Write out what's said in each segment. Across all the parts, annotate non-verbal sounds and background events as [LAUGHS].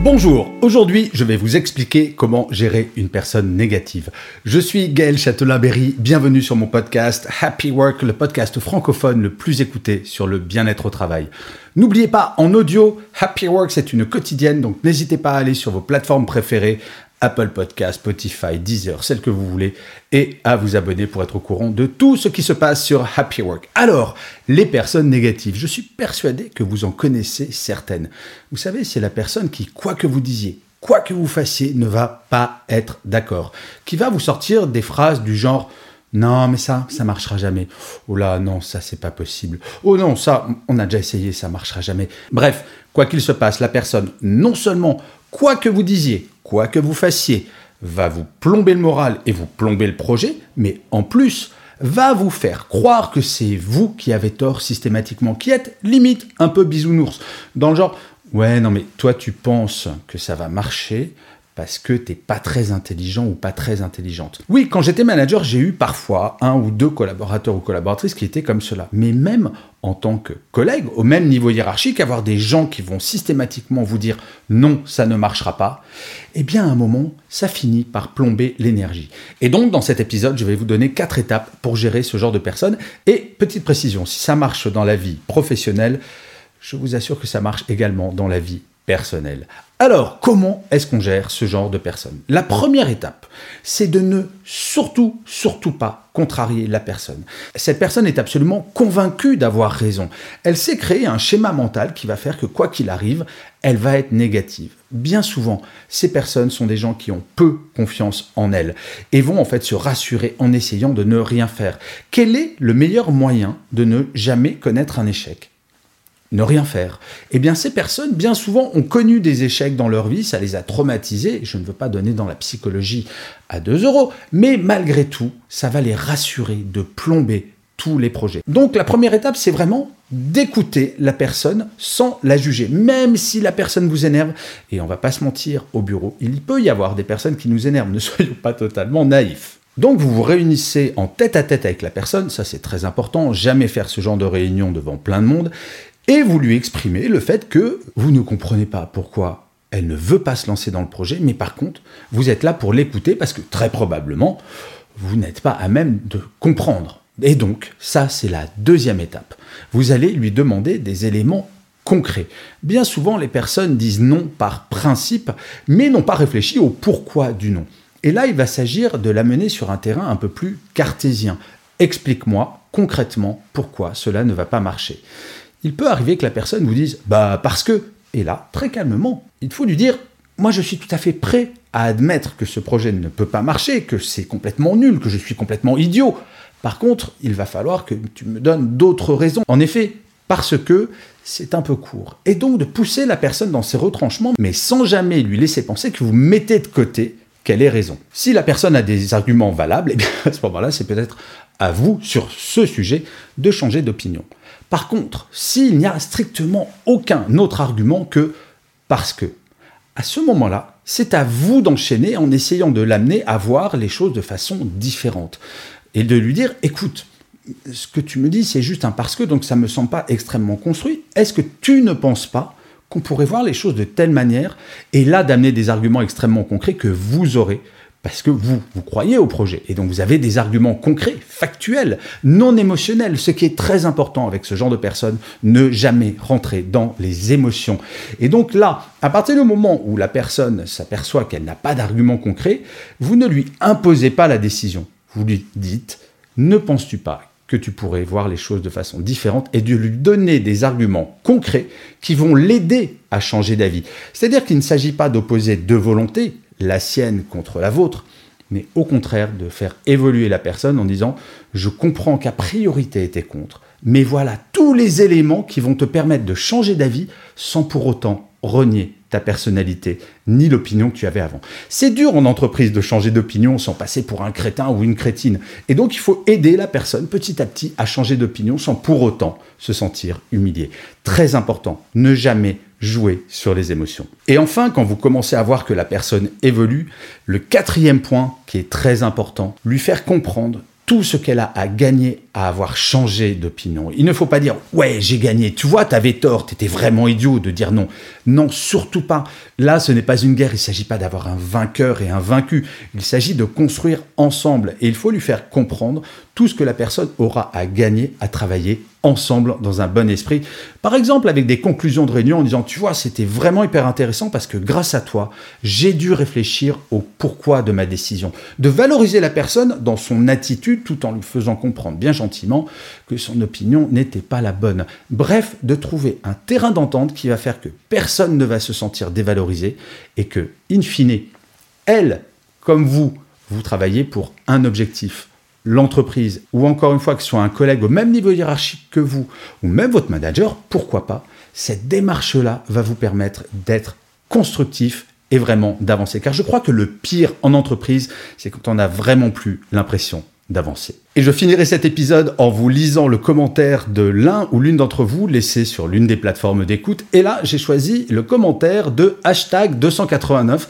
Bonjour, aujourd'hui je vais vous expliquer comment gérer une personne négative. Je suis Gaël Châtelain-Berry, bienvenue sur mon podcast Happy Work, le podcast francophone le plus écouté sur le bien-être au travail. N'oubliez pas, en audio, Happy Work c'est une quotidienne, donc n'hésitez pas à aller sur vos plateformes préférées, Apple Podcast, Spotify, Deezer, celle que vous voulez, et à vous abonner pour être au courant de tout ce qui se passe sur Happy Work. Alors, les personnes négatives, je suis persuadé que vous en connaissez certaines. Vous savez, c'est la personne qui, quoi que vous disiez, quoi que vous fassiez, ne va pas être d'accord, qui va vous sortir des phrases du genre non, mais ça, ça marchera jamais. Oh là, non, ça, c'est pas possible. Oh non, ça, on a déjà essayé, ça marchera jamais. Bref, quoi qu'il se passe, la personne, non seulement, quoi que vous disiez, quoi que vous fassiez, va vous plomber le moral et vous plomber le projet, mais en plus, va vous faire croire que c'est vous qui avez tort systématiquement, qui êtes limite un peu bisounours. Dans le genre, ouais, non, mais toi, tu penses que ça va marcher, parce que t'es pas très intelligent ou pas très intelligente. Oui, quand j'étais manager, j'ai eu parfois un ou deux collaborateurs ou collaboratrices qui étaient comme cela. Mais même en tant que collègue, au même niveau hiérarchique, avoir des gens qui vont systématiquement vous dire non, ça ne marchera pas, eh bien à un moment, ça finit par plomber l'énergie. Et donc dans cet épisode, je vais vous donner quatre étapes pour gérer ce genre de personnes. Et petite précision, si ça marche dans la vie professionnelle, je vous assure que ça marche également dans la vie Alors, comment est-ce qu'on gère ce genre de personnes? La première étape, c'est de ne surtout, surtout pas contrarier la personne. Cette personne est absolument convaincue d'avoir raison. Elle s'est créé un schéma mental qui va faire que quoi qu'il arrive, elle va être négative. Bien souvent, ces personnes sont des gens qui ont peu confiance en elles et vont en fait se rassurer en essayant de ne rien faire. Quel est le meilleur moyen de ne jamais connaître un échec? Ne rien faire. Eh bien, ces personnes, bien souvent, ont connu des échecs dans leur vie, ça les a traumatisés. Je ne veux pas donner dans la psychologie à 2 euros, mais malgré tout, ça va les rassurer de plomber tous les projets. Donc, la première étape, c'est vraiment d'écouter la personne sans la juger, même si la personne vous énerve. Et on va pas se mentir, au bureau, il peut y avoir des personnes qui nous énervent, ne [LAUGHS] soyons pas totalement naïfs. Donc vous vous réunissez en tête à tête avec la personne, ça c'est très important, jamais faire ce genre de réunion devant plein de monde, et vous lui exprimez le fait que vous ne comprenez pas pourquoi elle ne veut pas se lancer dans le projet, mais par contre, vous êtes là pour l'écouter parce que très probablement, vous n'êtes pas à même de comprendre. Et donc, ça, c'est la deuxième étape. Vous allez lui demander des éléments concrets. Bien souvent, les personnes disent non par principe, mais n'ont pas réfléchi au pourquoi du non. Et là, il va s'agir de l'amener sur un terrain un peu plus cartésien. Explique-moi concrètement pourquoi cela ne va pas marcher il peut arriver que la personne vous dise bah parce que et là très calmement il faut lui dire moi je suis tout à fait prêt à admettre que ce projet ne peut pas marcher que c'est complètement nul que je suis complètement idiot par contre il va falloir que tu me donnes d'autres raisons en effet parce que c'est un peu court et donc de pousser la personne dans ses retranchements mais sans jamais lui laisser penser que vous mettez de côté qu'elle ait raison. Si la personne a des arguments valables, eh bien à ce moment-là, c'est peut-être à vous, sur ce sujet, de changer d'opinion. Par contre, s'il n'y a strictement aucun autre argument que parce que, à ce moment-là, c'est à vous d'enchaîner en essayant de l'amener à voir les choses de façon différente. Et de lui dire, écoute, ce que tu me dis, c'est juste un parce que, donc ça ne me semble pas extrêmement construit. Est-ce que tu ne penses pas qu'on pourrait voir les choses de telle manière Et là, d'amener des arguments extrêmement concrets que vous aurez parce que vous, vous croyez au projet. Et donc vous avez des arguments concrets, factuels, non émotionnels, ce qui est très important avec ce genre de personnes, ne jamais rentrer dans les émotions. Et donc là, à partir du moment où la personne s'aperçoit qu'elle n'a pas d'argument concret, vous ne lui imposez pas la décision. Vous lui dites, ne penses-tu pas que tu pourrais voir les choses de façon différente et de lui donner des arguments concrets qui vont l'aider à changer d'avis. C'est-à-dire qu'il ne s'agit pas d'opposer deux volontés, la sienne contre la vôtre, mais au contraire de faire évoluer la personne en disant je comprends qu'a priori tu été contre, mais voilà tous les éléments qui vont te permettre de changer d'avis sans pour autant renier ta personnalité, ni l'opinion que tu avais avant. C'est dur en entreprise de changer d'opinion sans passer pour un crétin ou une crétine. Et donc il faut aider la personne petit à petit à changer d'opinion sans pour autant se sentir humilié. Très important, ne jamais jouer sur les émotions. Et enfin, quand vous commencez à voir que la personne évolue, le quatrième point qui est très important, lui faire comprendre tout ce qu'elle a à gagner à avoir changé d'opinion. Il ne faut pas dire ouais j'ai gagné, tu vois t'avais tort, t'étais vraiment idiot de dire non. Non, surtout pas. Là ce n'est pas une guerre, il ne s'agit pas d'avoir un vainqueur et un vaincu, il s'agit de construire ensemble et il faut lui faire comprendre tout ce que la personne aura à gagner à travailler ensemble dans un bon esprit. Par exemple, avec des conclusions de réunion en disant, tu vois, c'était vraiment hyper intéressant parce que grâce à toi, j'ai dû réfléchir au pourquoi de ma décision. De valoriser la personne dans son attitude tout en lui faisant comprendre bien que son opinion n'était pas la bonne. Bref, de trouver un terrain d'entente qui va faire que personne ne va se sentir dévalorisé et que, in fine, elle, comme vous, vous travaillez pour un objectif l'entreprise, ou encore une fois que ce soit un collègue au même niveau hiérarchique que vous, ou même votre manager, pourquoi pas, cette démarche-là va vous permettre d'être constructif et vraiment d'avancer. Car je crois que le pire en entreprise, c'est quand on n'a vraiment plus l'impression d'avancer. Et je finirai cet épisode en vous lisant le commentaire de l'un ou l'une d'entre vous laissé sur l'une des plateformes d'écoute. Et là, j'ai choisi le commentaire de hashtag 289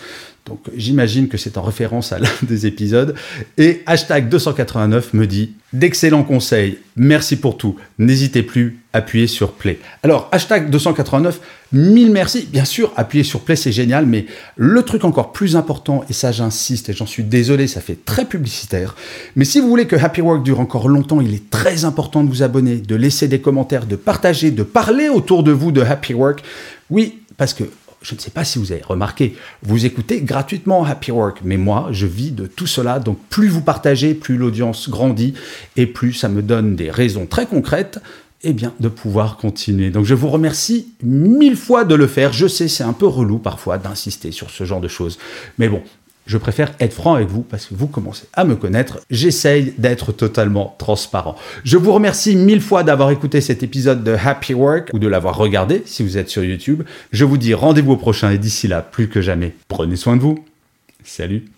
donc j'imagine que c'est en référence à l'un des épisodes. Et hashtag 289 me dit d'excellents conseils, merci pour tout, n'hésitez plus, appuyez sur play. Alors hashtag 289, mille merci, bien sûr, appuyer sur play c'est génial, mais le truc encore plus important, et ça j'insiste et j'en suis désolé, ça fait très publicitaire, mais si vous voulez que Happy Work dure encore longtemps, il est très important de vous abonner, de laisser des commentaires, de partager, de parler autour de vous de Happy Work. Oui, parce que je ne sais pas si vous avez remarqué, vous écoutez gratuitement Happy Work, mais moi, je vis de tout cela. Donc, plus vous partagez, plus l'audience grandit et plus ça me donne des raisons très concrètes eh bien, de pouvoir continuer. Donc, je vous remercie mille fois de le faire. Je sais, c'est un peu relou parfois d'insister sur ce genre de choses. Mais bon, je préfère être franc avec vous parce que vous commencez à me connaître. J'essaye d'être totalement transparent. Je vous remercie mille fois d'avoir écouté cet épisode de Happy Work ou de l'avoir regardé si vous êtes sur YouTube. Je vous dis rendez-vous au prochain et d'ici là, plus que jamais, prenez soin de vous. Salut